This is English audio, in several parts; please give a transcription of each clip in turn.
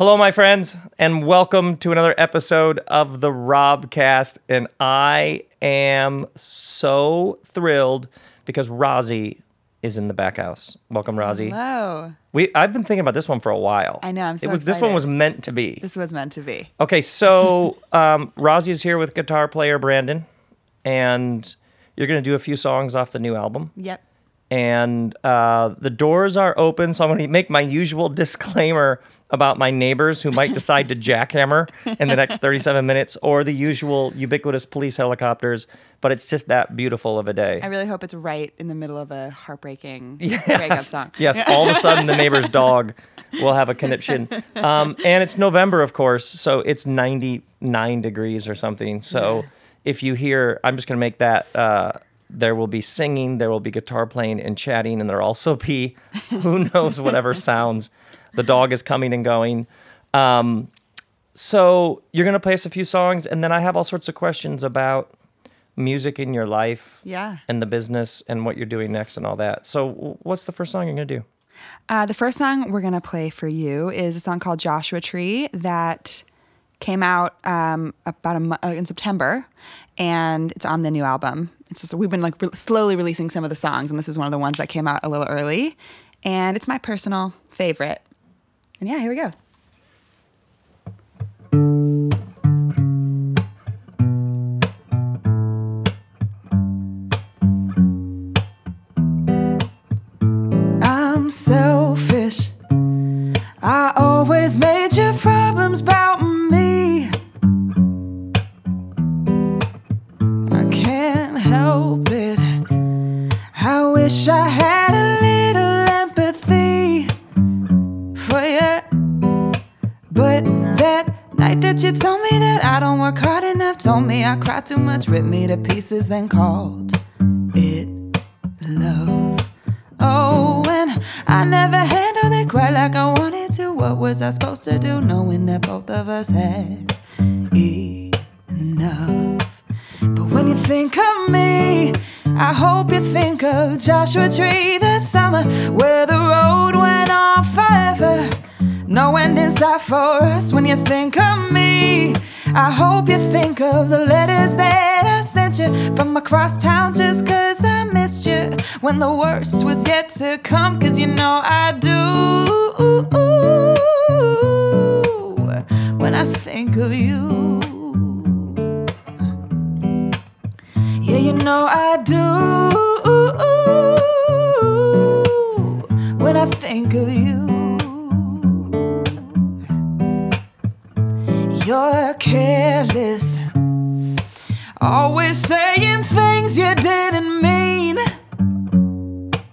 Hello, my friends, and welcome to another episode of the Robcast. And I am so thrilled because Rozzi is in the back house. Welcome, Rozzi. Hello. We I've been thinking about this one for a while. I know, I'm so it was, This one was meant to be. This was meant to be. Okay, so um, Rozzi is here with guitar player Brandon, and you're gonna do a few songs off the new album. Yep. and uh, the doors are open. So I'm going to make my usual disclaimer about my neighbors who might decide to jackhammer in the next 37 minutes, or the usual ubiquitous police helicopters. But it's just that beautiful of a day. I really hope it's right in the middle of a heartbreaking Yes. breakup song. Yes, all of a sudden the neighbor's dog will have a conniption. Um, and it's November, of course, so it's 99 degrees or something. So if you hear, I'm just going to make that. Uh, there will be singing, there will be guitar playing and chatting, and there'll also be who knows whatever sounds. The dog is coming and going. Um, so you're going to play us a few songs, and then I have all sorts of questions about music in your life Yeah. and the business and what you're doing next and all that. So, what's the first song you're going to do? Uh, the first song we're going to play for you is a song called Joshua Tree that came out um, about a uh, in September, and it's on the new album. It's just we've been like re- slowly releasing some of the songs, and this is one of the ones that came out a little early, and it's my personal favorite. And yeah, here we go. Too much, ripped me to pieces, then called it love. Oh, and I never handled it quite like I wanted to. What was I supposed to do, knowing that both of us had enough? But when you think of me, I hope you think of Joshua Tree that summer where the road went on forever. No end in sight for us when you think of me. I hope you think of the across town just cause I missed you when the worst was yet to come. Cause you know I do when I think of you. Yeah, you know I do when I think of you. You're careless, always saying things you didn't mean.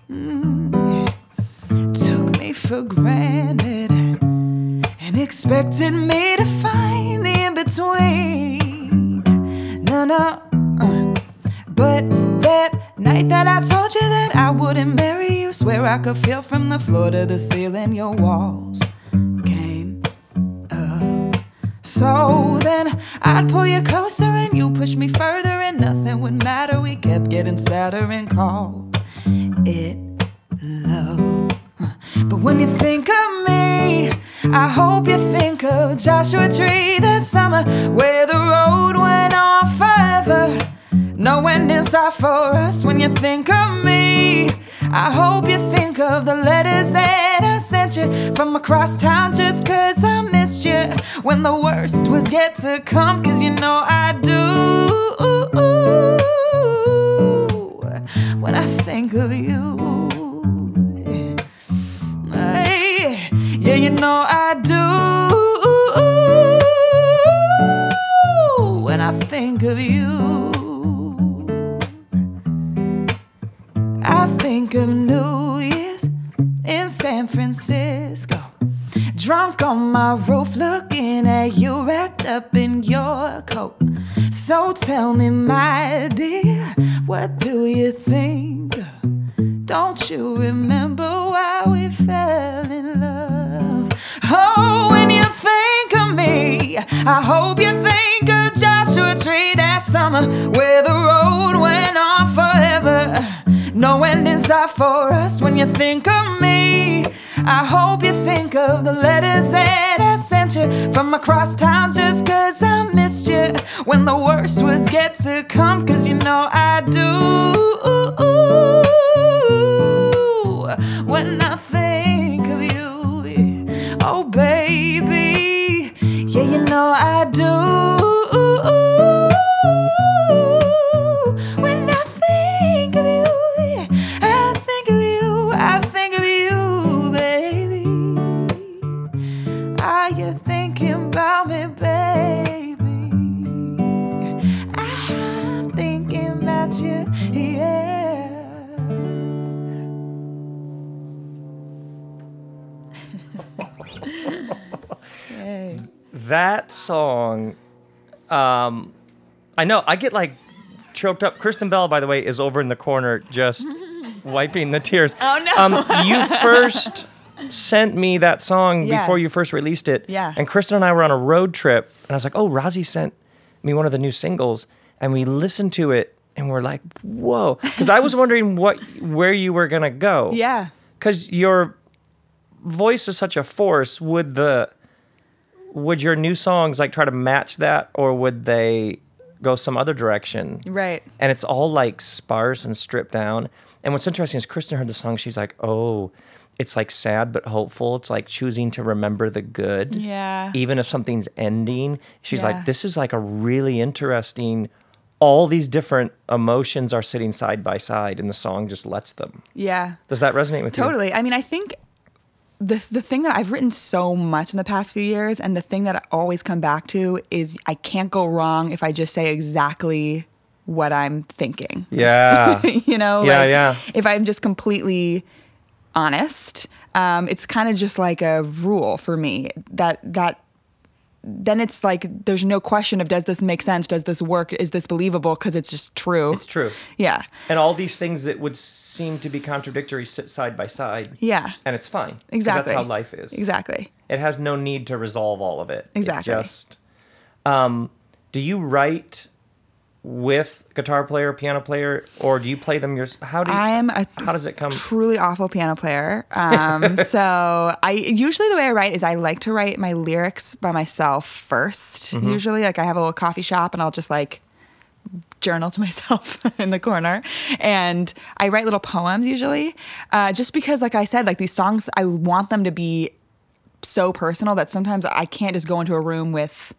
Mm. Took me for granted and expected me to find the in between. No, no. uh. But that night that I told you that I wouldn't marry you, swear I could feel from the floor to the ceiling your walls So then I'd pull you closer and you push me further, and nothing would matter. We kept getting sadder and called it love. But when you think of me, I hope you think of Joshua Tree that summer where the road went on forever. No end in sight for us when you think of me. I hope you think of the letters that I sent you from across town just cause I missed you when the worst was yet to come. Cause you know I do when I think of you. Ay, Yeah, you know I do when I think of you. I think of New Drunk on my roof, looking at you wrapped up in your coat. So tell me, my dear, what do you think? Don't you remember why we fell in love? Oh, when you think of me, I hope you think of Joshua Tree that summer where the road went on forever. No end in sight for us when you think of me. I hope you think of the letters that I sent you from across town just cause I missed you. When the worst was yet to come, cause you know I do. When I think of you, oh baby, yeah, you know I do. That song, um, I know I get like choked up. Kristen Bell, by the way, is over in the corner just wiping the tears. Oh, no. Um, you first sent me that song Yeah. before you first released it. Yeah. And Kristen and I were on a road trip, and I was like, "Oh, Rozzi sent me one of the new singles," and we listened to it, and we're like, "Whoa!" Because I was wondering what where you were gonna go. Yeah. Because your voice is such a force. Would the would your new songs like try to match that, or would they go some other direction? Right. And it's all like sparse and stripped down. And what's interesting is Kristen heard the song. She's like, "Oh, it's like sad but hopeful. It's like choosing to remember the good, Yeah. even if something's ending." She's Yeah. like, "This is like a really interesting." All these different emotions are sitting side by side, and the song just lets them. Yeah. Does that resonate with you? Totally. I mean, I think the the thing that I've written so much in the past few years, and the thing that I always come back to is I can't go wrong if I just say exactly what I'm thinking. Yeah. you know, Yeah, like, yeah. If I'm just completely honest, um, it's kind of just like a rule for me that that then it's like there's no question of does this make sense? Does this work? Is this believable? Because it's just true. It's true. Yeah. And all these things that would seem to be contradictory sit side by side. Yeah. And it's fine. Exactly. That's how life is. Exactly. It has no need to resolve all of it. It Exactly. just um do you write with guitar player, piano player, or do you play them yourself? How do you, I'm a how does it come? truly awful piano player. Um, so I usually the way I write is I like to write my lyrics by myself 1st Mm-hmm. Usually, like I have a little coffee shop and I'll just like journal to myself in the corner, and I write little poems usually, uh, just because, like I said, like these songs, I want them to be so personal that sometimes I can't just go into a room with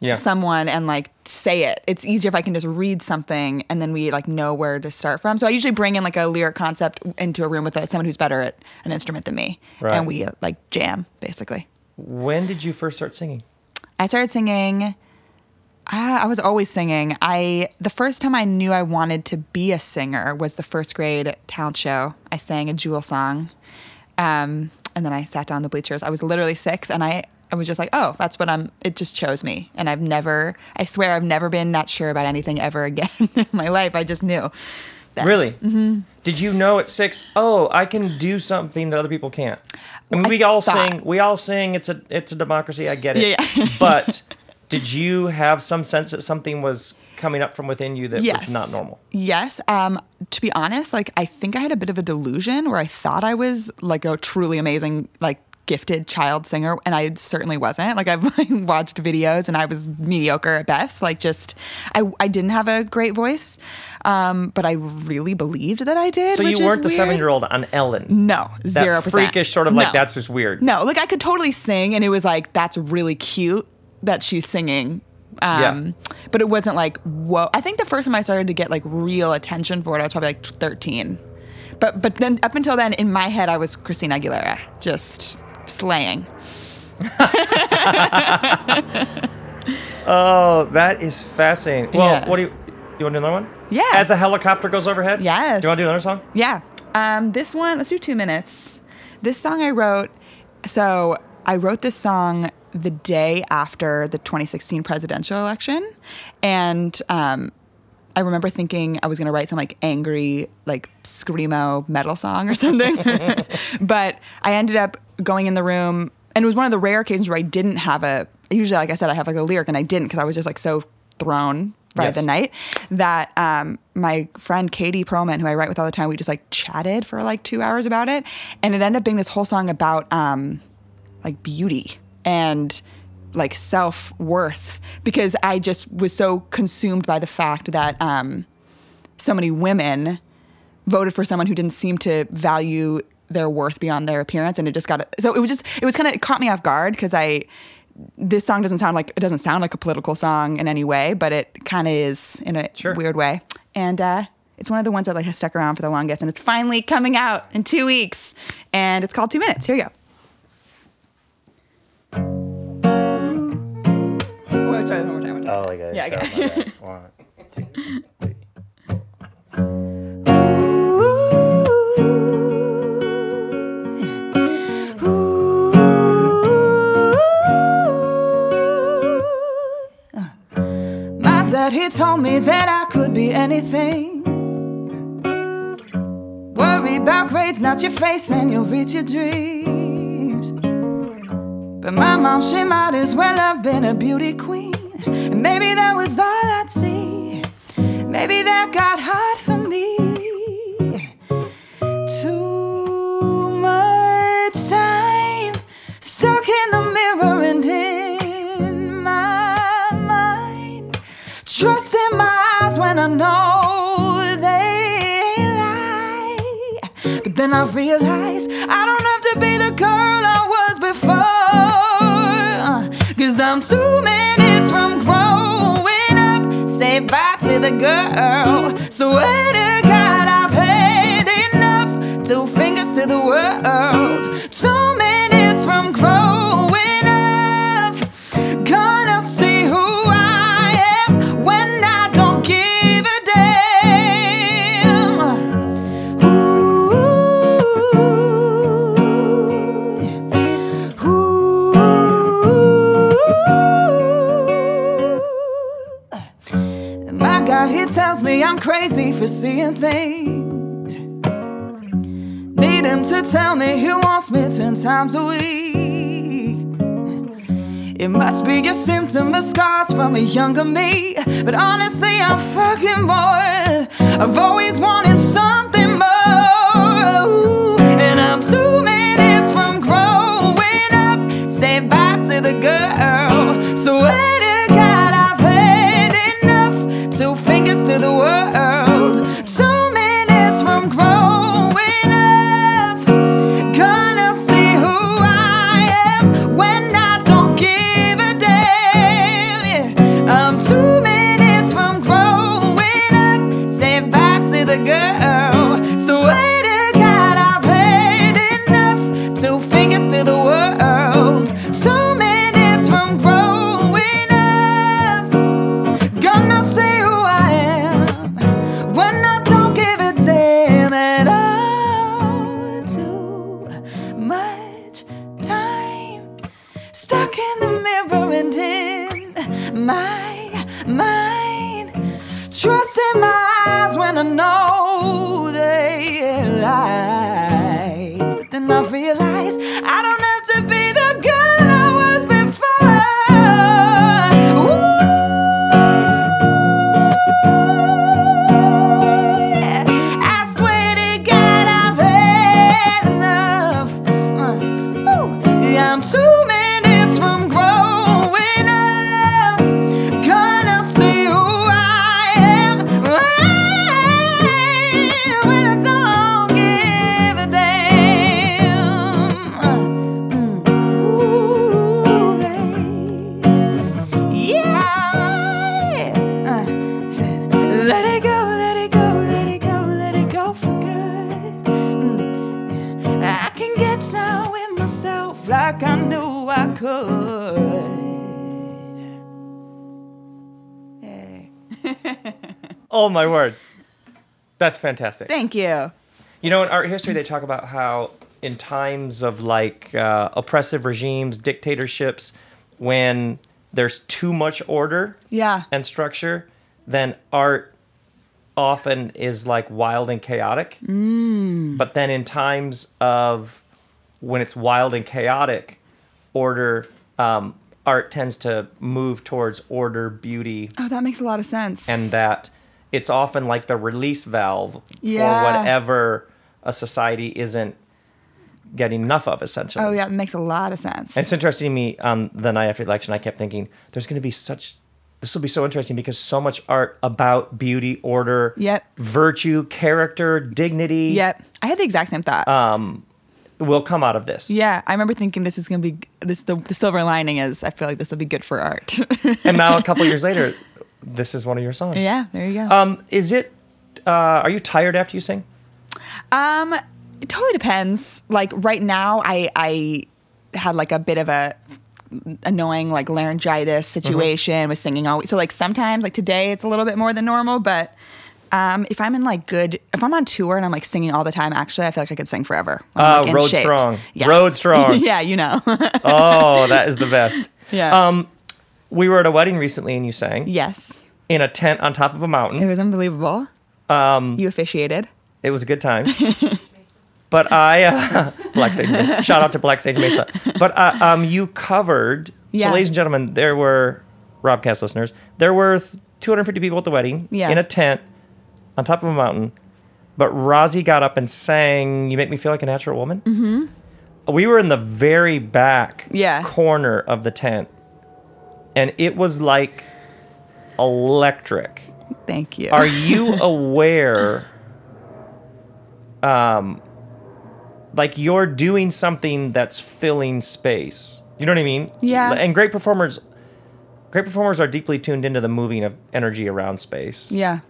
Yeah. someone and like say it. It's easier if I can just read something and then we like know where to start from. So I usually bring in like a lyric concept into a room with uh, someone who's better at an instrument than me, Right. and we uh, like jam basically. when did you first start singing? I started singing. I, I was always singing. I the first time I knew I wanted to be a singer was the first grade talent show. I sang a Jewel song, um, and then I sat down in the bleachers. I was literally six, and I I was just like, oh, that's what I'm. It just chose me, and I've never. I swear, I've never been that sure about anything ever again in my life. I just knew. That. Really? Mm-hmm. Did you know at six? Oh, I can do something that other people can't. I mean, I we all thought- sing. We all sing. It's a it's a democracy. I get it. Yeah, yeah. but did you have some sense that something was coming up from within you that yes. was not normal? Yes. Um, to be honest, like I think I had a bit of a delusion where I thought I was like a truly amazing, like gifted child singer, and I certainly wasn't. Like I've watched videos and I was mediocre at best. Like just I I didn't have a great voice, um, but I really believed that I did. So you weren't the seven year old on Ellen. No, zero percent. freakish sort of like No. that's just weird. No, like I could totally sing, and it was like that's really cute that she's singing. Um, But it wasn't like whoa. I think the first time I started to get like real attention for it, I was probably like 13. But but then up until then, in my head, I was Christina Aguilera, just slaying. Oh, that is fascinating. Well, Yeah. what do you you want to do another one? Yeah. As the helicopter goes overhead. Yes. Do you want to do another song? Yeah. Um, this one, let's do two minutes. This song I wrote, so I wrote this song the day after the 2016 presidential election. And um, I remember thinking I was going to write some like angry, like screamo metal song or something. but I ended up going in the room, and it was one of the rare occasions where I didn't have a, usually, like I said, I have like a lyric, and I didn't because I was just like so thrown by Yes. the night that um, my friend Katie Perlman, who I write with all the time, we just like chatted for like two hours about it, and it ended up being this whole song about um, like beauty and like self worth because I just was so consumed by the fact that um, so many women voted for someone who didn't seem to value their worth beyond their appearance, and it just got so it was just it was kind of it caught me off guard because I this song doesn't sound like it doesn't sound like a political song in any way, but it kind of is in a Sure. weird way, and uh, it's one of the ones that like has stuck around for the longest, and it's finally coming out in two weeks, and it's called Two Minutes. Here you go. Oh, let's try that one more time. one time. Oh, like a Yeah, okay. One, two, three. My dad, he told me that I could be anything. Worry about grades, not your face, and you'll reach your dreams. But my mom, she might as well have been a beauty queen. Maybe that was all I'd see. Maybe that got hard for me. Too much time stuck in the mirror and in my mind. Trust in my eyes when I know they lie. But then I realize I don't have to be the girl I was before. Cause I'm too minutes to the girl. So to God, I've had enough. Two fingers to the world. Tells me I'm crazy for seeing things. Need him to tell me he wants me ten times a week. It must be a symptom of scars from a younger me. But honestly, I'm fucking bored. I've always wanted something more. And I'm two minutes from growing up. Say bye to the girl. So wait to God, I've had enough. Two fingers to the Oh my word. That's fantastic. Thank you. You know, in art history, they talk about how in times of like uh, oppressive regimes, dictatorships, when there's too much order Yeah. and structure, then art often is like wild and chaotic. Mm. But then in times of when it's wild and chaotic, order, um, art tends to move towards order, beauty, Oh, that makes a lot of sense. and that it's often like the release valve Yeah. for whatever a society isn't getting enough of, essentially. Oh yeah, it makes a lot of sense. And it's interesting to me on the night after the election, I kept thinking, there's going to be such, this will be so interesting because so much art about beauty, order, Yep. virtue, character, dignity Yep, I had the exact same thought. Um will come out of this. yeah, I remember thinking this is gonna be this. The, the silver lining is I feel like this will be good for art. And now a couple years later, this is one of your songs. yeah, there you go. Um, is it, uh, are you tired after you sing? Um, it totally depends. Like right now, I I had like a bit of a annoying like laryngitis situation with singing all week. So like sometimes like today it's a little bit more than normal, but um, if I'm in like good, if I'm on tour and I'm like singing all the time, actually I feel like I could sing forever. when I'm, Ah, like, Road shape. Strong. Road Strong. yeah, you know. Oh, that is the best. yeah. Um, we were at a wedding recently and you sang yes, in a tent on top of a mountain. it was unbelievable. Um, you officiated. It was a good time. but I, uh, Black Sage Mesa. Shout out to Black Sage Mesa. But uh, um, you covered, Yeah. so ladies and gentlemen, there were, Robcast listeners, there were th- 250 people at the wedding Yeah. in a tent on top of a mountain. But Rozzi got up and sang, You Make Me Feel Like a Natural Woman. Mm-hmm. We were in the very back Yeah. corner of the tent. And it was like electric. Thank you. Are you aware um like you're doing something that's filling space? You know what I mean? Yeah. And great performers great performers are deeply tuned into the moving of energy around space. yeah.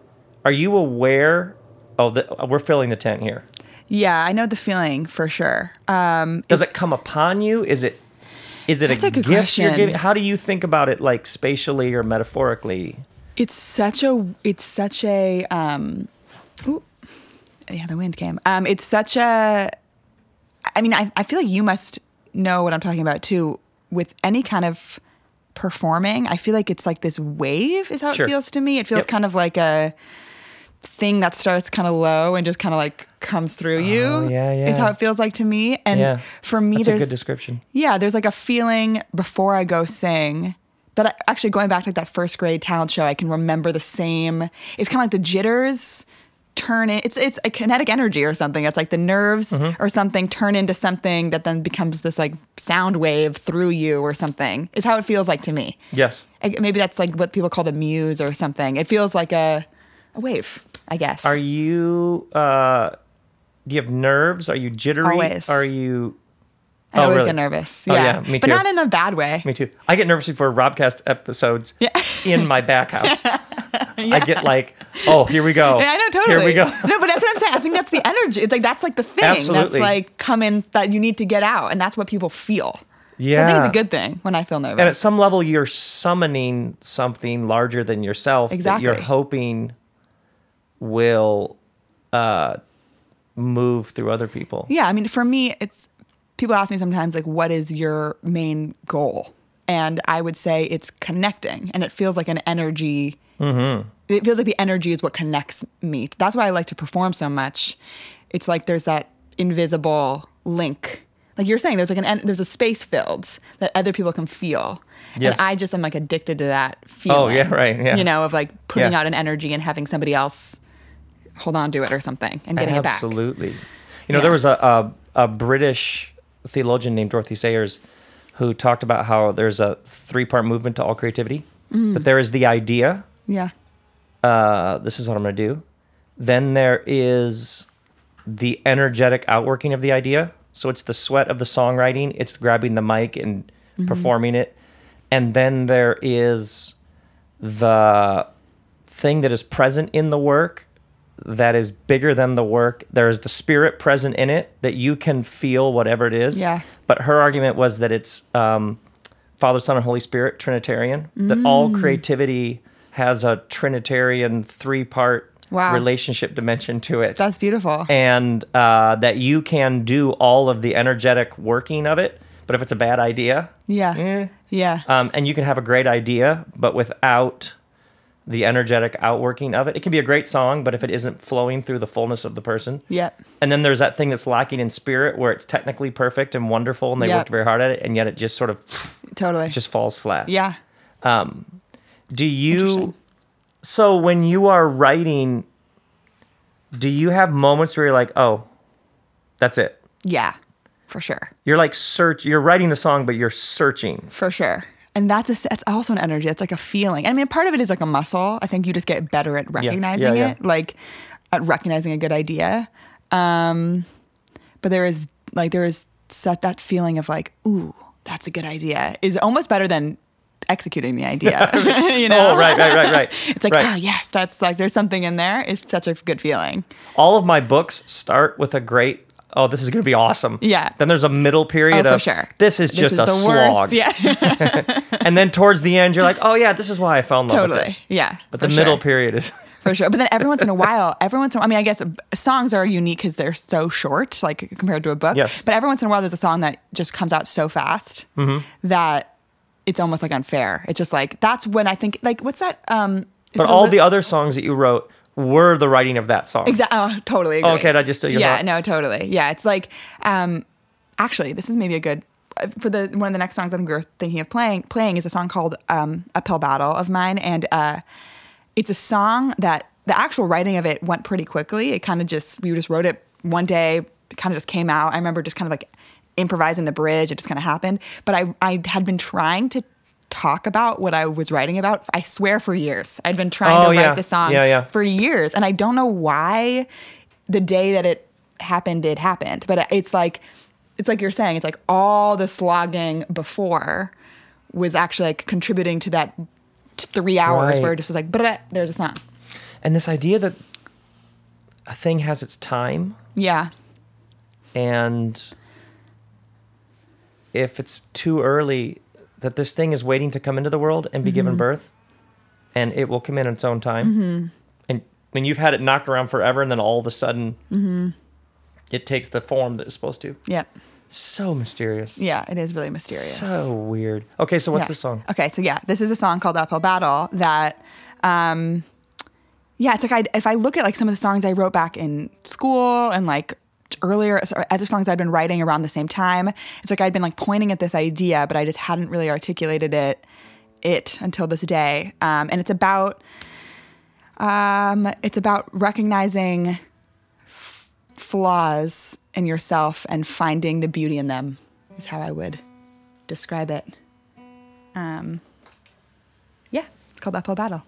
Are you aware Oh, the, we're filling the tent here. Yeah, I know the feeling for sure. Um, Does it come upon you? Is it is it That's a, a gift you're giving? How do you think about it like spatially or metaphorically? it's such a it's such a um ooh, yeah the wind came um it's such a i mean I, I feel like you must know what i'm talking about too with any kind of performing i feel like it's like this wave is how Sure. it feels to me it feels Yep. kind of like a thing that starts kind of low and just kind of like comes through you Oh, yeah, is how it feels like to me and Yeah. for me That's a good description. yeah, there's like a feeling before I go sing that I, actually going back to like that first grade talent show, I can remember the same. It's kind of like the jitters turn in. It's it's a kinetic energy or something. It's like the nerves Mm-hmm. or something turn into something that then becomes this like sound wave through you or something. Is how it feels like to me. Yes. I- Maybe that's like what people call the muse or something. It feels like a a wave, I guess. Are you uh do you have nerves? Are you jittery? Always. Are you I Oh, always really? get nervous. Oh, Yeah, yeah, me but not in a bad way. Me too. I get nervous before Robcast episodes yeah. in my back house. I get like, oh, here we go. Yeah, I know totally. Here we go. no, but that's what I'm saying. I think that's the energy. It's like that's like the thing that's like coming that you need to get out, and that's what people feel. So I think it's a good thing when I feel nervous. And at some level, you're summoning something larger than yourself that you're hoping will uh, move through other people. yeah, I mean, for me, it's people ask me sometimes like, "What is your main goal?" And I would say it's connecting, and it feels like an energy. Mm-hmm. It feels like the energy is what connects me. That's why I like to perform so much. It's like there's that invisible link. Like you're saying, there's like an en- there's a space filled that other people can feel, Yes. and I just am like addicted to that feeling. Oh, yeah, right, yeah. You know, of like putting Yeah. out an energy and having somebody else hold on to it or something and getting it back. Absolutely. You know, Yeah. there was a, a a British theologian named Dorothy Sayers who talked about how there's a three part movement to all creativity. Mm. That there is the idea. Yeah. Uh, this is what I'm going to do. Then there is the energetic outworking of the idea. So it's the sweat of the songwriting. It's grabbing the mic and Mm-hmm. performing it. And then there is the thing that is present in the work that is bigger than the work. There is the spirit present in it that you can feel whatever it is. Yeah. But her argument was that it's um, Father, Son, and Holy Spirit, Trinitarian. That all Mm. creativity has a Trinitarian three part Wow. relationship dimension to it. That's beautiful. and uh, that you can do all of the energetic working of it. But if it's a bad idea, yeah. eh, Yeah. um, and you can have a great idea, but without the energetic outworking of it, it can be a great song, but if it isn't flowing through the fullness of the person, yeah. and then there's that thing that's lacking in spirit where it's technically perfect and wonderful and they Yep. worked very hard at it, and yet it just sort of Totally. just falls flat. yeah. Um, do you, so when you are writing, do you have moments where you're like, oh, that's it? Yeah. for sure. You're like search. You're writing the song, but you're searching. For sure. And that's a, that's also an energy. It's like a feeling. I mean, part of it is like a muscle. I think you just get better at recognizing yeah. it, like at recognizing a good idea. Um, but there is like there is set that feeling of like, ooh, that's a good idea is almost better than executing the idea. you know? Oh, right, right, right, right. It's like, Right. ah, yes, that's like there's something in there. It's such a good feeling. All of my books start with a great. Oh, this is going to be awesome. Yeah. Then there's a middle period Oh, for of sure. this is just a slog. Yeah, And then towards the end, you're like, oh yeah, this is why I fell in love totally. with this. Yeah, But the middle sure. period is. for sure. But then every once in a while, every once in, I mean, I guess songs are unique because they're so short, like compared to a book. Yes. But every once in a while, there's a song that just comes out so fast Mm-hmm. that it's almost like unfair. It's just like that's when I think like what's that? Um, But all the other songs that you wrote were the writing of that song. Exactly. Oh, totally. Agree. Okay, did I just Yeah. thought? No. Totally. Yeah. It's like, um, actually, this is maybe a good for the one of the next songs I think we were thinking of playing. Playing is a song called um, "Uphill Battle" of mine, and uh, it's a song that the actual writing of it went pretty quickly. It kind of just we just wrote it one day. It kind of just came out. I remember just kind of like improvising the bridge. It just kind of happened. But I I had been trying to talk about what I was writing about. I swear for years. I'd been trying Oh, to yeah. write the song Yeah, yeah. for years, and I don't know why the day that it happened, it happened. But it's like it's like you're saying. It's like all the slogging before was actually like contributing to that three hours Right. where it just was like, but there's a song. And this idea that a thing has its time Yeah, and if it's too early that this thing is waiting to come into the world and be Mm-hmm. given birth and it will come in its own time and when you've had it knocked around forever and then all of a sudden Mm-hmm. it takes the form that it's supposed to yep, so mysterious yeah. It is really mysterious. so weird okay so what's Yeah. the song Okay, so yeah, this is a song called Uphill Battle that, um, yeah, it's like I, if I look at like some of the songs I wrote back in school and like earlier, other songs I'd been writing around the same time, it's like I'd been like pointing at this idea, but I just hadn't really articulated it, it until this day. Um, and it's about, um, it's about recognizing f- flaws in yourself and finding the beauty in them is how I would describe it. Um, yeah, it's called Uphill Battle.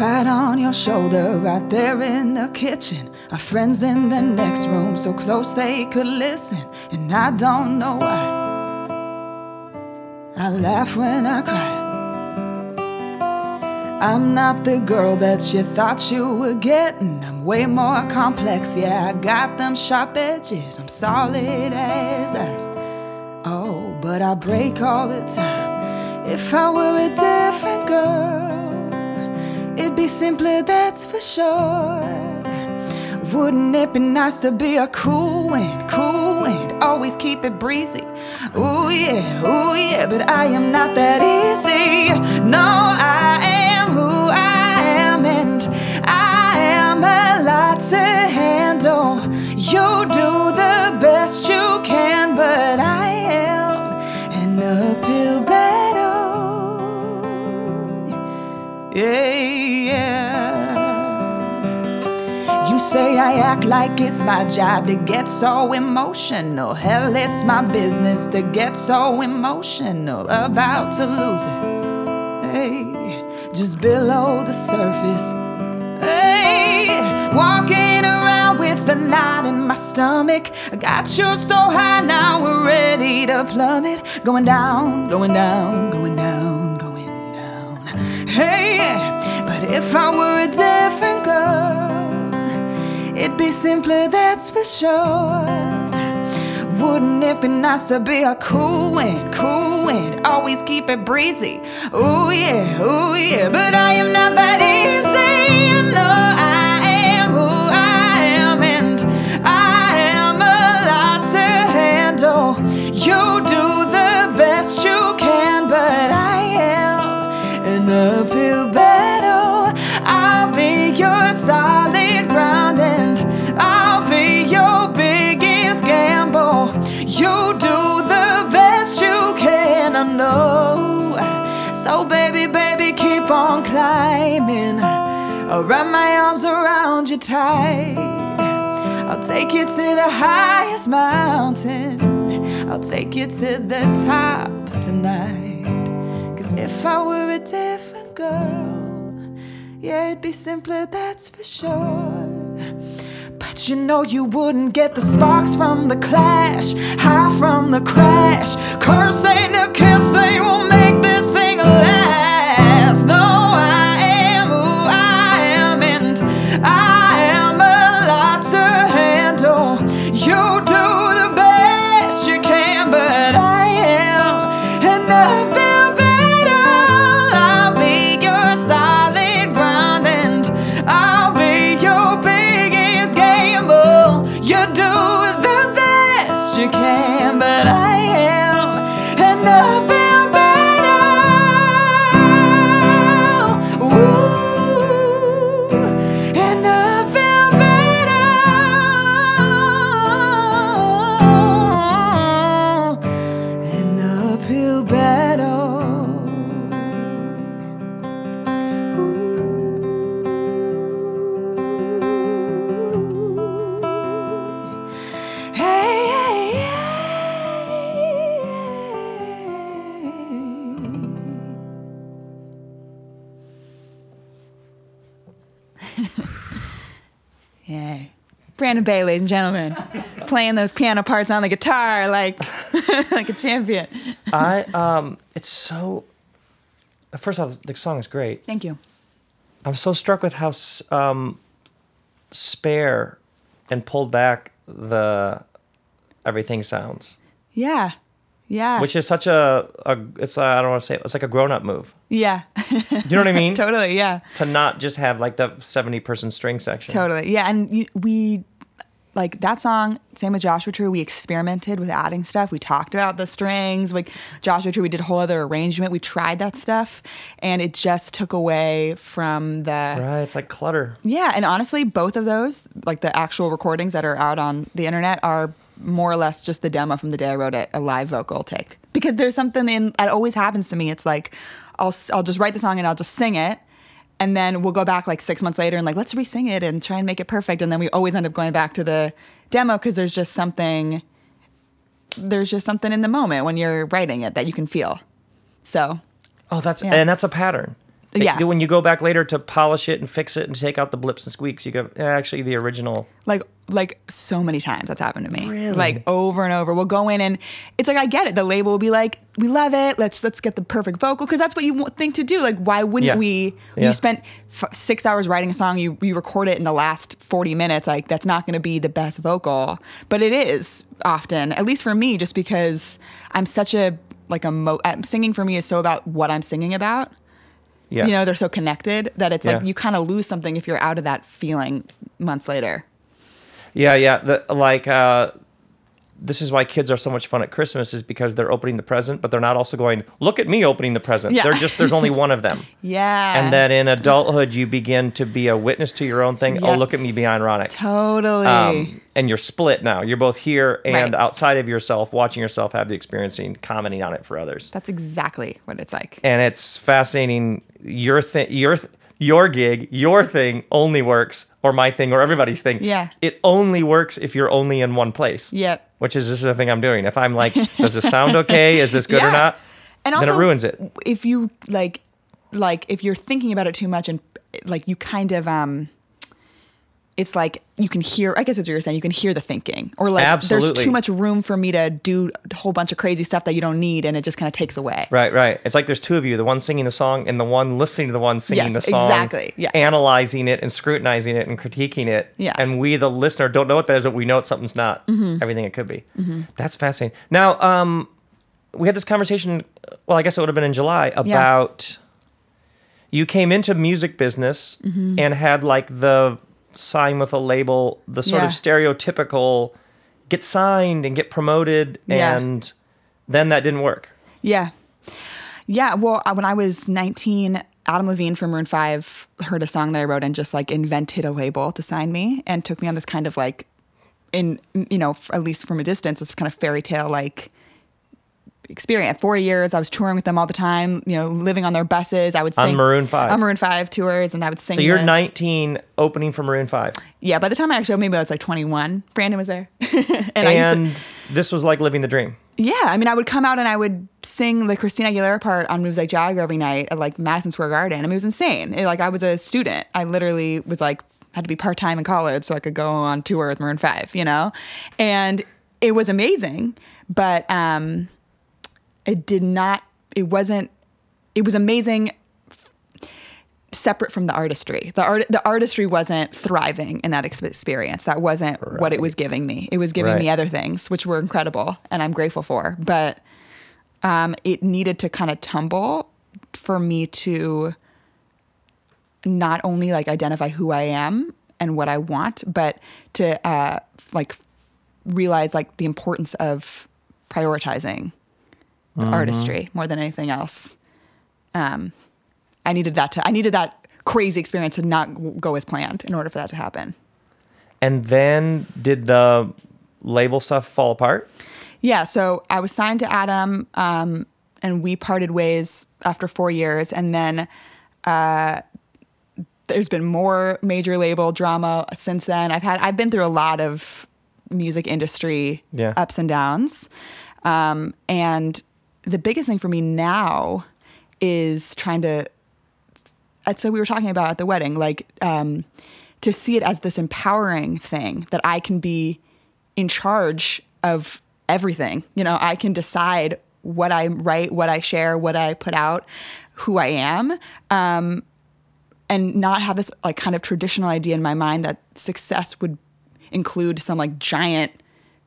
Cried on your shoulder right there in the kitchen. Our friends in the next room, so close they could listen. And I don't know why. I laugh when I cry. I'm not the girl that you thought you were getting. I'm way more complex, yeah. I got them sharp edges. I'm solid as ice. Oh, but I break all the time. If I were a different girl, it'd be simpler, that's for sure. Wouldn't it be nice to be a cool wind, cool wind? Always keep it breezy. Ooh, yeah, ooh, yeah, but I am not that easy. No, I am who I am, and I am a lot to handle. You do I act like it's my job to get so emotional. Hell, it's my business to get so emotional. About to lose it. Hey, just below the surface. Hey, walking around with a knot in my stomach. I got you so high, now we're ready to plummet. Going down, going down, going down, going down. Hey, but if I were a different girl, it'd be simpler, that's for sure. Wouldn't it be nice to be a cool wind, cool wind? Always keep it breezy. Ooh yeah, ooh yeah, but I am not that easy. So, baby, baby, keep on climbing. I'll wrap my arms around you tight. I'll take you to the highest mountain. I'll take you to the top tonight. Cause if I were a different girl, yeah, it'd be simpler, that's for sure. But you know you wouldn't get the sparks from the clash, high from the crash. Curse ain't a kiss, they won't make this last. No, I Brandon Bay, ladies and gentlemen, playing those piano parts on the guitar like like a champion. I um, it's so. First off, the song is great. Thank you. I'm so struck with how um, spare and pulled back the everything sounds, Yeah. Yeah. which is such a, a it's a, I don't want to say it, it's like a grown up move. yeah. You know what I mean? totally. Yeah. To not just have like the 70 person string section. Totally. Yeah. And you, we, like that song, same with Joshua Tree, we experimented with adding stuff. We talked about the strings. Like Joshua Tree, we did a whole other arrangement. We tried that stuff and it just took away from the. Right, it's like clutter. Yeah. And honestly, both of those, like the actual recordings that are out on the internet, are more or less just the demo from the day I wrote it, a live vocal take. Because there's something in, that always happens to me. It's like, I'll, I'll just write the song and I'll just sing it and then we'll go back like six months later and like let's re-sing it and try and make it perfect and then we always end up going back to the demo because there's just something there's just something in the moment when you're writing it that you can feel so Oh, that's Yeah. and that's a pattern. Yeah. When you go back later to polish it and fix it and take out the blips and squeaks, you go, "Eh, actually, the original. like like so many times that's happened to me Really? like over and over we'll go in and it's like i get it the label will be like we love it let's let's get the perfect vocal because that's what you think to do like why wouldn't Yeah. we Yeah. you spent f- six hours writing a song you, you record it in the last 40 minutes like that's not going to be the best vocal but it is often at least for me just because i'm such a like a mo- uh, singing for me is so about what i'm singing about Yeah. you know they're so connected that it's like you kind of lose something if you're out of that feeling months later Yeah, yeah. The, like, uh, this is why kids are so much fun at Christmas is because they're opening the present, but they're not also going, look at me opening the present. Yeah. They're just, there's only one of them. yeah And then in adulthood, you begin to be a witness to your own thing. Oh, look at me be ironic. Totally. Um, and you're split now. You're both here and Right. outside of yourself, watching yourself have the experiencing, commenting on it for others. That's exactly what it's like. and it's fascinating. Your thing, your th- your gig, your thing only works, or my thing, or everybody's thing. Yeah. it only works if you're only in one place. Yep. Which is this is the thing I'm doing. If I'm like, does this sound okay? Is this good or not? And then also, it ruins it. If you like, like if you're thinking about it too much and like you kind of um, it's like you can hear. I guess what you're saying. You can hear the thinking, or like there's too much room for me to do a whole bunch of crazy stuff that you don't need, and it just kind of takes away. Right, right. It's like there's two of you, the one singing the song and the one listening to the one singing Yes, the song. exactly. Yeah. Analyzing it and scrutinizing it and critiquing it. Yeah. And we, the listener, don't know what that is, but we know it's something's not Mm-hmm. everything it could be. That's fascinating. Now, um, we had this conversation, well, I guess it would have been in July, about you came into music business Mm-hmm. and had like the sign with a label, the sort of stereotypical get signed and get promoted, Yeah. and then that didn't work. Yeah. Yeah. Well, uh, when I was 19, Adam Levine from Maroon 5 heard a song that I wrote and just like invented a label to sign me and took me on this kind of like, in, you know, f- at least from a distance, this kind of fairy tale like experience. Four years, I was touring with them all the time. You know, living on their buses. I would sing on Maroon 5. on Maroon Five tours, and I would sing. So you're the- 19 opening for Maroon 5. Yeah, by the time I actually maybe I was like 21. Brandon was there, and, used to, this was like living the dream. yeah, I mean, I would come out and I would sing the Christina Aguilera part on Moves Like Jagger every night at like Madison Square Garden. I mean, it was insane. It, like I was a student. I literally was like had to be part time in college so I could go on tour with Maroon Five, you know, and it was amazing. But um, it did not. It wasn't. It was amazing separate from the artistry. The art the artistry wasn't thriving in that ex- experience. That wasn't what it was giving me. It was giving me other things which were incredible and I'm grateful for. But um, it needed to kind of tumble for me to not only like identify who I am and what I want, but to uh, like realize like the importance of prioritizing the artistry more than anything else. Um, I needed that to I needed that crazy experience to not go as planned in order for that to happen. And then did the label stuff fall apart? Yeah, so I was signed to Adam, um, and we parted ways after four years, and then uh, there's been more major label drama since then. I've had I've been through a lot of music industry Yeah. ups and downs, um, and the biggest thing for me now is trying to. uh, So we were talking about at the wedding, like um, to see it as this empowering thing that I can be in charge of everything. You know, I can decide what I write, what I share, what I put out, who I am, um, and not have this like kind of traditional idea in my mind that success would include some like giant,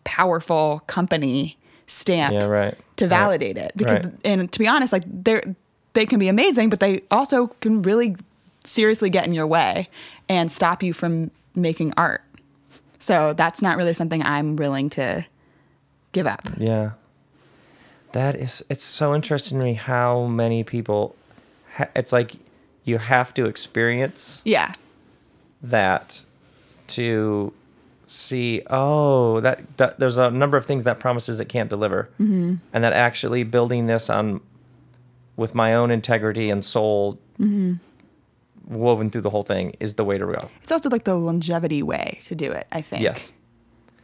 powerful company stamp Yeah, right. To Right. validate it. Because, Right. and to be honest, like they're they can be amazing, but they also can really seriously get in your way and stop you from making art. So that's not really something I'm willing to give up. Yeah. That is, it's so interesting to me how many people, it's like you have to experience Yeah. that to see, oh, that, that there's a number of things that promises it can't deliver. Mm-hmm. And that actually building this on, with my own integrity and soul woven through the whole thing is the way to go. It's also like the longevity way to do it, I think. Yes,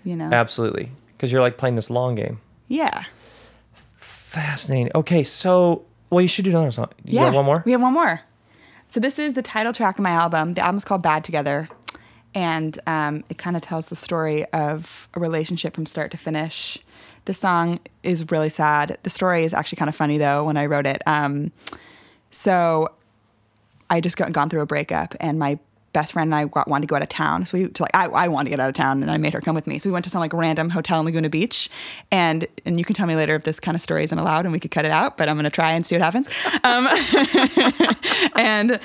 You know? absolutely. Because you're like playing this long game. Yeah. Fascinating. Okay, so well, you should do another song. You yeah. one more. We have one more. So this is the title track of my album. The album's called Bad Together. And um, it kind of tells the story of a relationship from start to finish. The song is really sad. The story is actually kind of funny, though, when I wrote it. Um, so I just got gone through a breakup, and my best friend and I got, wanted to go out of town. So we to like I, I wanted to get out of town, and I made her come with me. So we went to some like random hotel in Laguna Beach, and and you can tell me later if this kind of story isn't allowed, and we could cut it out. But I'm gonna try and see what happens. Um, and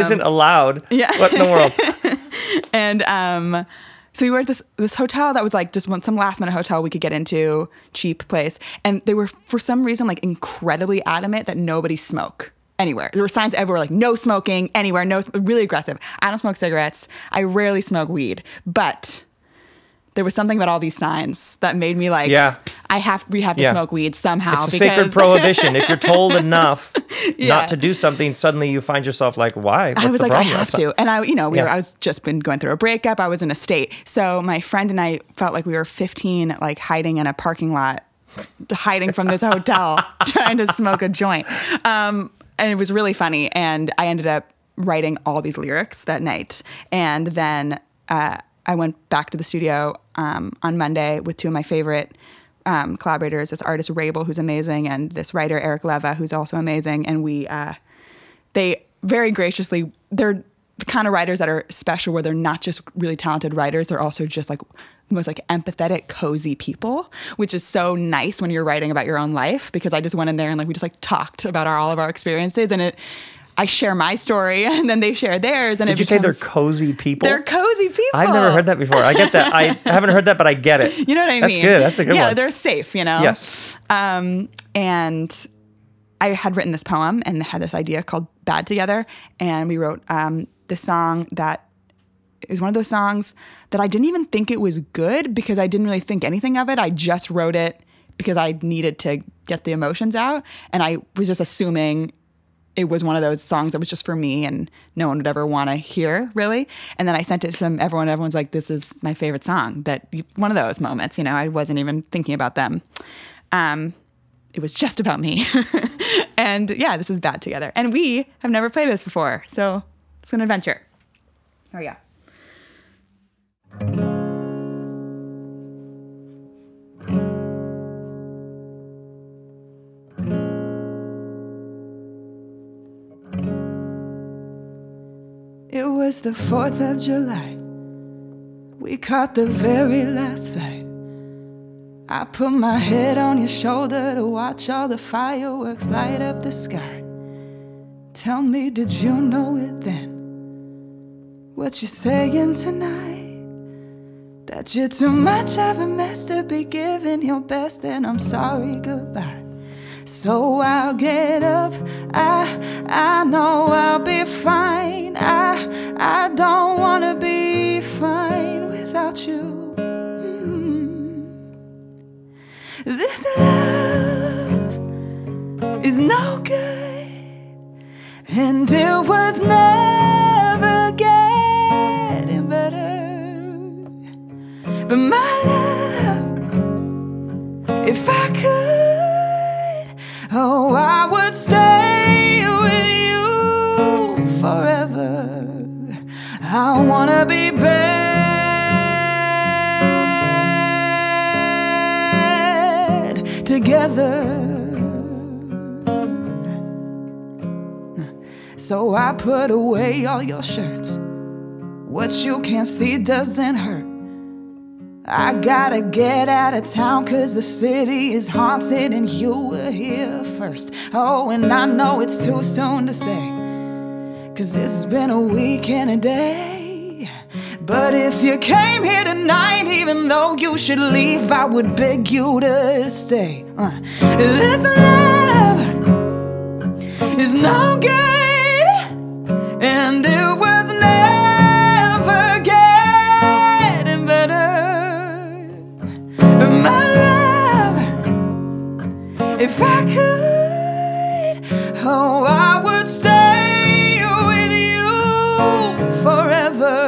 Isn't allowed. yeah. What in the world? and um, so we were at this this hotel that was like just one, some last minute hotel we could get into, cheap place, and they were for some reason like incredibly adamant that nobody smoke anywhere. There were signs everywhere like no smoking anywhere, no really aggressive. I don't smoke cigarettes. I rarely smoke weed, but there was something about all these signs that made me like, Yeah. I have we have to Yeah. smoke weed somehow. It's a sacred prohibition. If you're told enough Yeah. not to do something, suddenly you find yourself like, why? What's I was like, I have to. And I, you know, we Yeah. were, I was just been going through a breakup. I was in a state. So my friend and I felt like we were 15, like hiding in a parking lot, hiding from this hotel, trying to smoke a joint. Um, and it was really funny. And I ended up writing all these lyrics that night. And then uh, I went back to the studio um, on Monday with two of my favorite um, collaborators, this artist Rabel, who's amazing, and this writer Eric Leva, who's also amazing. And we uh, they very graciously they're the kind of writers that are special where they're not just really talented writers they're also just like the most like empathetic cozy people which is so nice when you're writing about your own life because i just went in there and like we just like talked about our, all of our experiences and it i share my story and then they share theirs and Did you say they're cozy people? they're cozy people I've never heard that before. I get that. I haven't heard that, but I get it. you know what i That's mean good. That's a good yeah one. they're safe you know Yes. um, and I had written this poem and had this idea called Bad Together. And we wrote um, this song that is one of those songs that I didn't even think it was good because I didn't really think anything of it. I just wrote it because I needed to get the emotions out. And I was just assuming it was one of those songs that was just for me and no one would ever want to hear really. And then I sent it to some, everyone, everyone's like, this is my favorite song that one of those moments, you know, I wasn't even thinking about them. Um, it was just about me. and yeah, this is bad together. And we have never played this before. So it's an adventure. Here we go. It was the 4th of July. We caught the very last flight. I put my head on your shoulder to watch all the fireworks light up the sky. Tell me, did you know it then? What you saying tonight? That you're too much of a mess to be giving your best, and I'm sorry, goodbye. So I'll get up. I I know I'll be fine. I I don't wanna be fine without you. Mm. This love is no good, and it was never But my love, if I could, oh, I would stay with you forever. I wanna be bad together. So I put away all your shirts. What you can't see doesn't hurt. I gotta get out of town cause the city is haunted and you were here first. Oh, and I know it's too soon to say, cause it's been a week and a day. But if you came here tonight, even though you should leave, I would beg you to stay. Uh, this love is no good, and it if I could, oh, I would stay with you forever.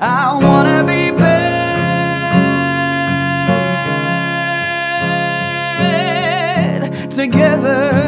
I wanna be bad together.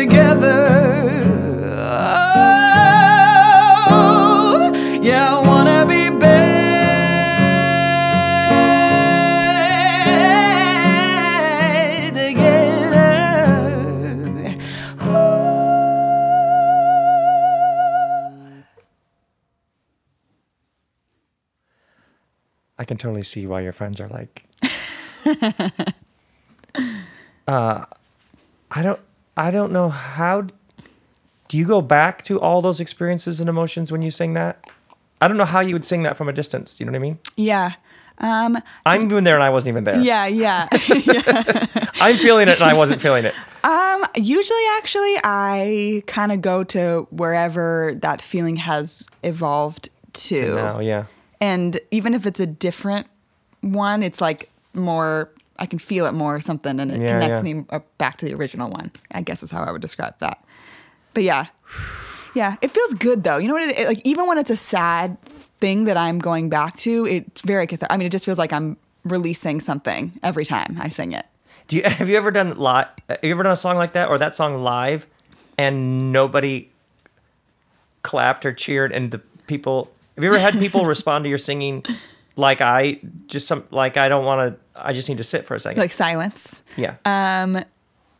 Together. Oh, yeah, I wanna be bad together. I can totally see why your friends are like. uh, I don't. I don't know how. Do you go back to all those experiences and emotions when you sing that? I don't know how you would sing that from a distance. Do you know what I mean? Yeah. Um, I'm doing there and I wasn't even there. yeah, yeah. I'm feeling it and I wasn't feeling it. Um, usually, actually, I kind of go to wherever that feeling has evolved to. Now, yeah. And even if it's a different one, it's like more I can feel it more or something, and it Yeah, connects yeah. me uh, back to the original one. I guess is how I would describe that. But yeah, yeah, it feels good though. You know what? It, it- like even when it's a sad thing that I'm going back to, it's very. I mean, it just feels like I'm releasing something every time I sing it. Do you have you ever done live? Have you ever done a song like that or that song live, and nobody clapped or cheered, and the people? Have you ever had people respond to your singing like I just some like I don't want to? I just need to sit for a second. Like silence. yeah, Um.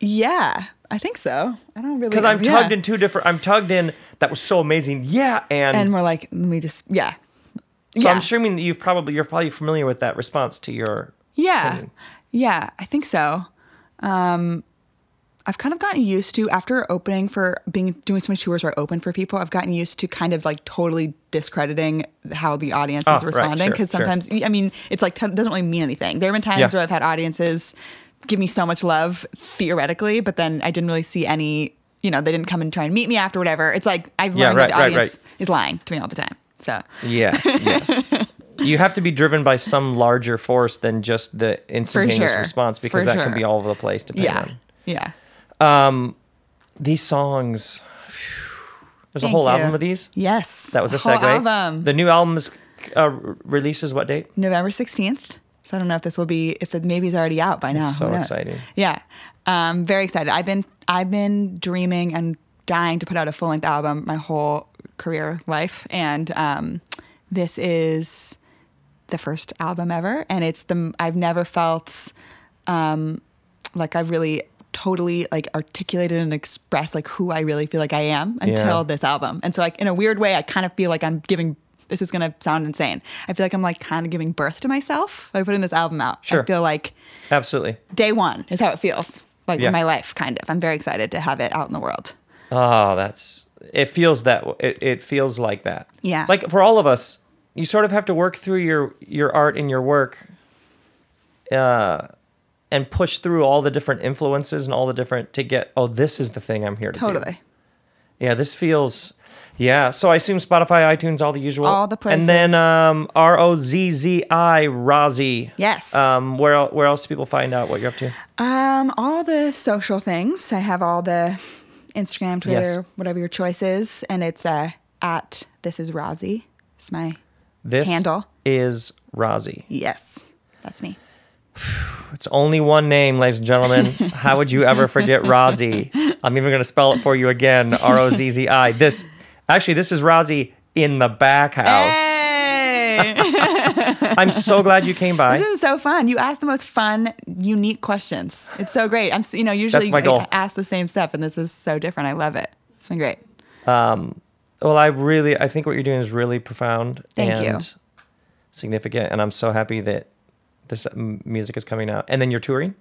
Yeah, I think so. I don't really because I'm yeah. tugged in two different. I'm tugged in. That was so amazing. Yeah, and, and we're like, let me just yeah. so yeah. I'm assuming that you've probably you're probably familiar with that response to your Yeah. singing. Yeah, I think so. Um, I've kind of gotten used to after opening for being doing so many tours where I open for people. I've gotten used to kind of like totally discrediting how the audience Oh, is responding sure, because sure. sometimes I mean it's like it doesn't really mean anything. There have been times Yeah. where I've had audiences give me so much love theoretically, but then I didn't really see any. You know, they didn't come and try and meet me after whatever. It's like I've Yeah, learned right, that the audience right. is lying to me all the time. So Yes, yes. you have to be driven by some larger force than just the instantaneous sure. response because For that can be all over the place depending yeah, on yeah. These songs. phew, There's a whole you. album of these. Yes, That was a whole segue. album. The new album is uh, releases what date? November 16th. So I don't know if this will be if it maybe it's already out by now. so exciting. Yeah. Um, very excited. I've been I've been dreaming and dying to put out a full length album my whole career life. And um, this is the first album ever. And it's the I've never felt um, like I've really totally like articulated and expressed like who I really feel like I am until Yeah. this album. And so like in a weird way, I kind of feel like I'm giving this is gonna sound insane. I feel like I'm like kind of giving birth to myself by putting this album out. Sure. I feel like Absolutely. day one is how it feels. Like Yeah. my life, kind of. I'm very excited to have it out in the world. Oh, that's it. Feels that it, it feels like that. Yeah. Like for all of us, you sort of have to work through your your art and your work, uh, and push through all the different influences and all the different to get. Oh, this is the thing I'm here to do. Totally. Yeah, this feels. Yeah, so I assume Spotify, iTunes, all the usual, All the places and then um, R O Z Z I Rozzi. Yes. Um, where where else do people find out what you're up to? Um, all the social things. I have all the Instagram, Twitter, Yes. whatever your choice is, and it's uh, at this is Rozzi. It's my This Handle. is Rozzi. yes, that's me. It's only one name, ladies and gentlemen. How would you ever forget Rozzi? I'm even going to spell it for you again. R O Z Z I. This actually, this is Rozzi in the back house. Hey, I'm so glad you came by. this is so fun. You ask the most fun, unique questions. It's so great. I'm, you know, usually my goal. I ask the same stuff, and this is so different. I love it. It's been great. Um, well, I really, I think what you're doing is really profound Thank and you. significant, and I'm so happy that this music is coming out. And then you're touring.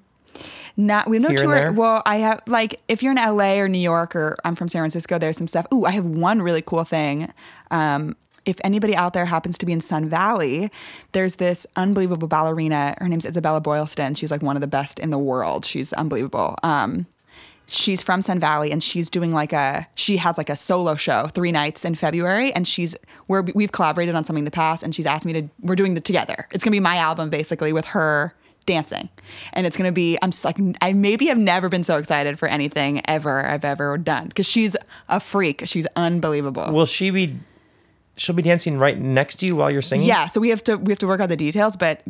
Not we have no tour. Well, I have like if you're in LA or New York or I'm from San Francisco, there's some stuff. Ooh, I have one really cool thing. Um, if anybody out there happens to be in Sun Valley, there's this unbelievable ballerina. Her name's Isabella Boylston. She's like one of the best in the world. She's unbelievable. Um, she's from Sun Valley and she's doing like a she has like a solo show three nights in February and she's we're we've collaborated on something in the past and she's asked me to we're doing it together. It's gonna be my album basically with her dancing and it's gonna be I'm just like I maybe have never been so excited for anything ever I've ever done because she's a freak. She's unbelievable. Will she be? She'll be dancing right next to you while you're singing. Yeah, so we have to we have to work out the details, but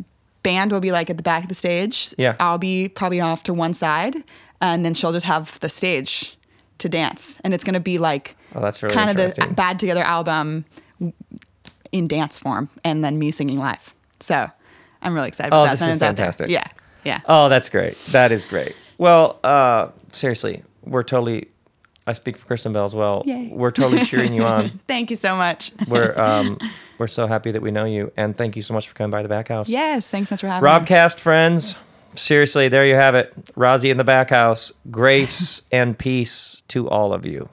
band will be like at the back of the stage. Yeah. I'll be probably off to one side, and then she'll just have the stage to dance, and it's gonna be like Oh, that's really kind of the. Bad Together album in dance form, and then me singing live. So I'm really excited. Oh, about that. this That is one's out there. fantastic. Yeah, yeah. Oh, that's great. That is great. Well, uh, seriously, we're totally. I speak for Kristen Bell as well. Yay. We're totally cheering you on. Thank you so much. We're um, we're so happy that we know you, and thank you so much for coming by the back house. yes, thanks so much for having us. Robcast friends, seriously, there you have it. Rozzi in the back house. Grace and peace to all of you.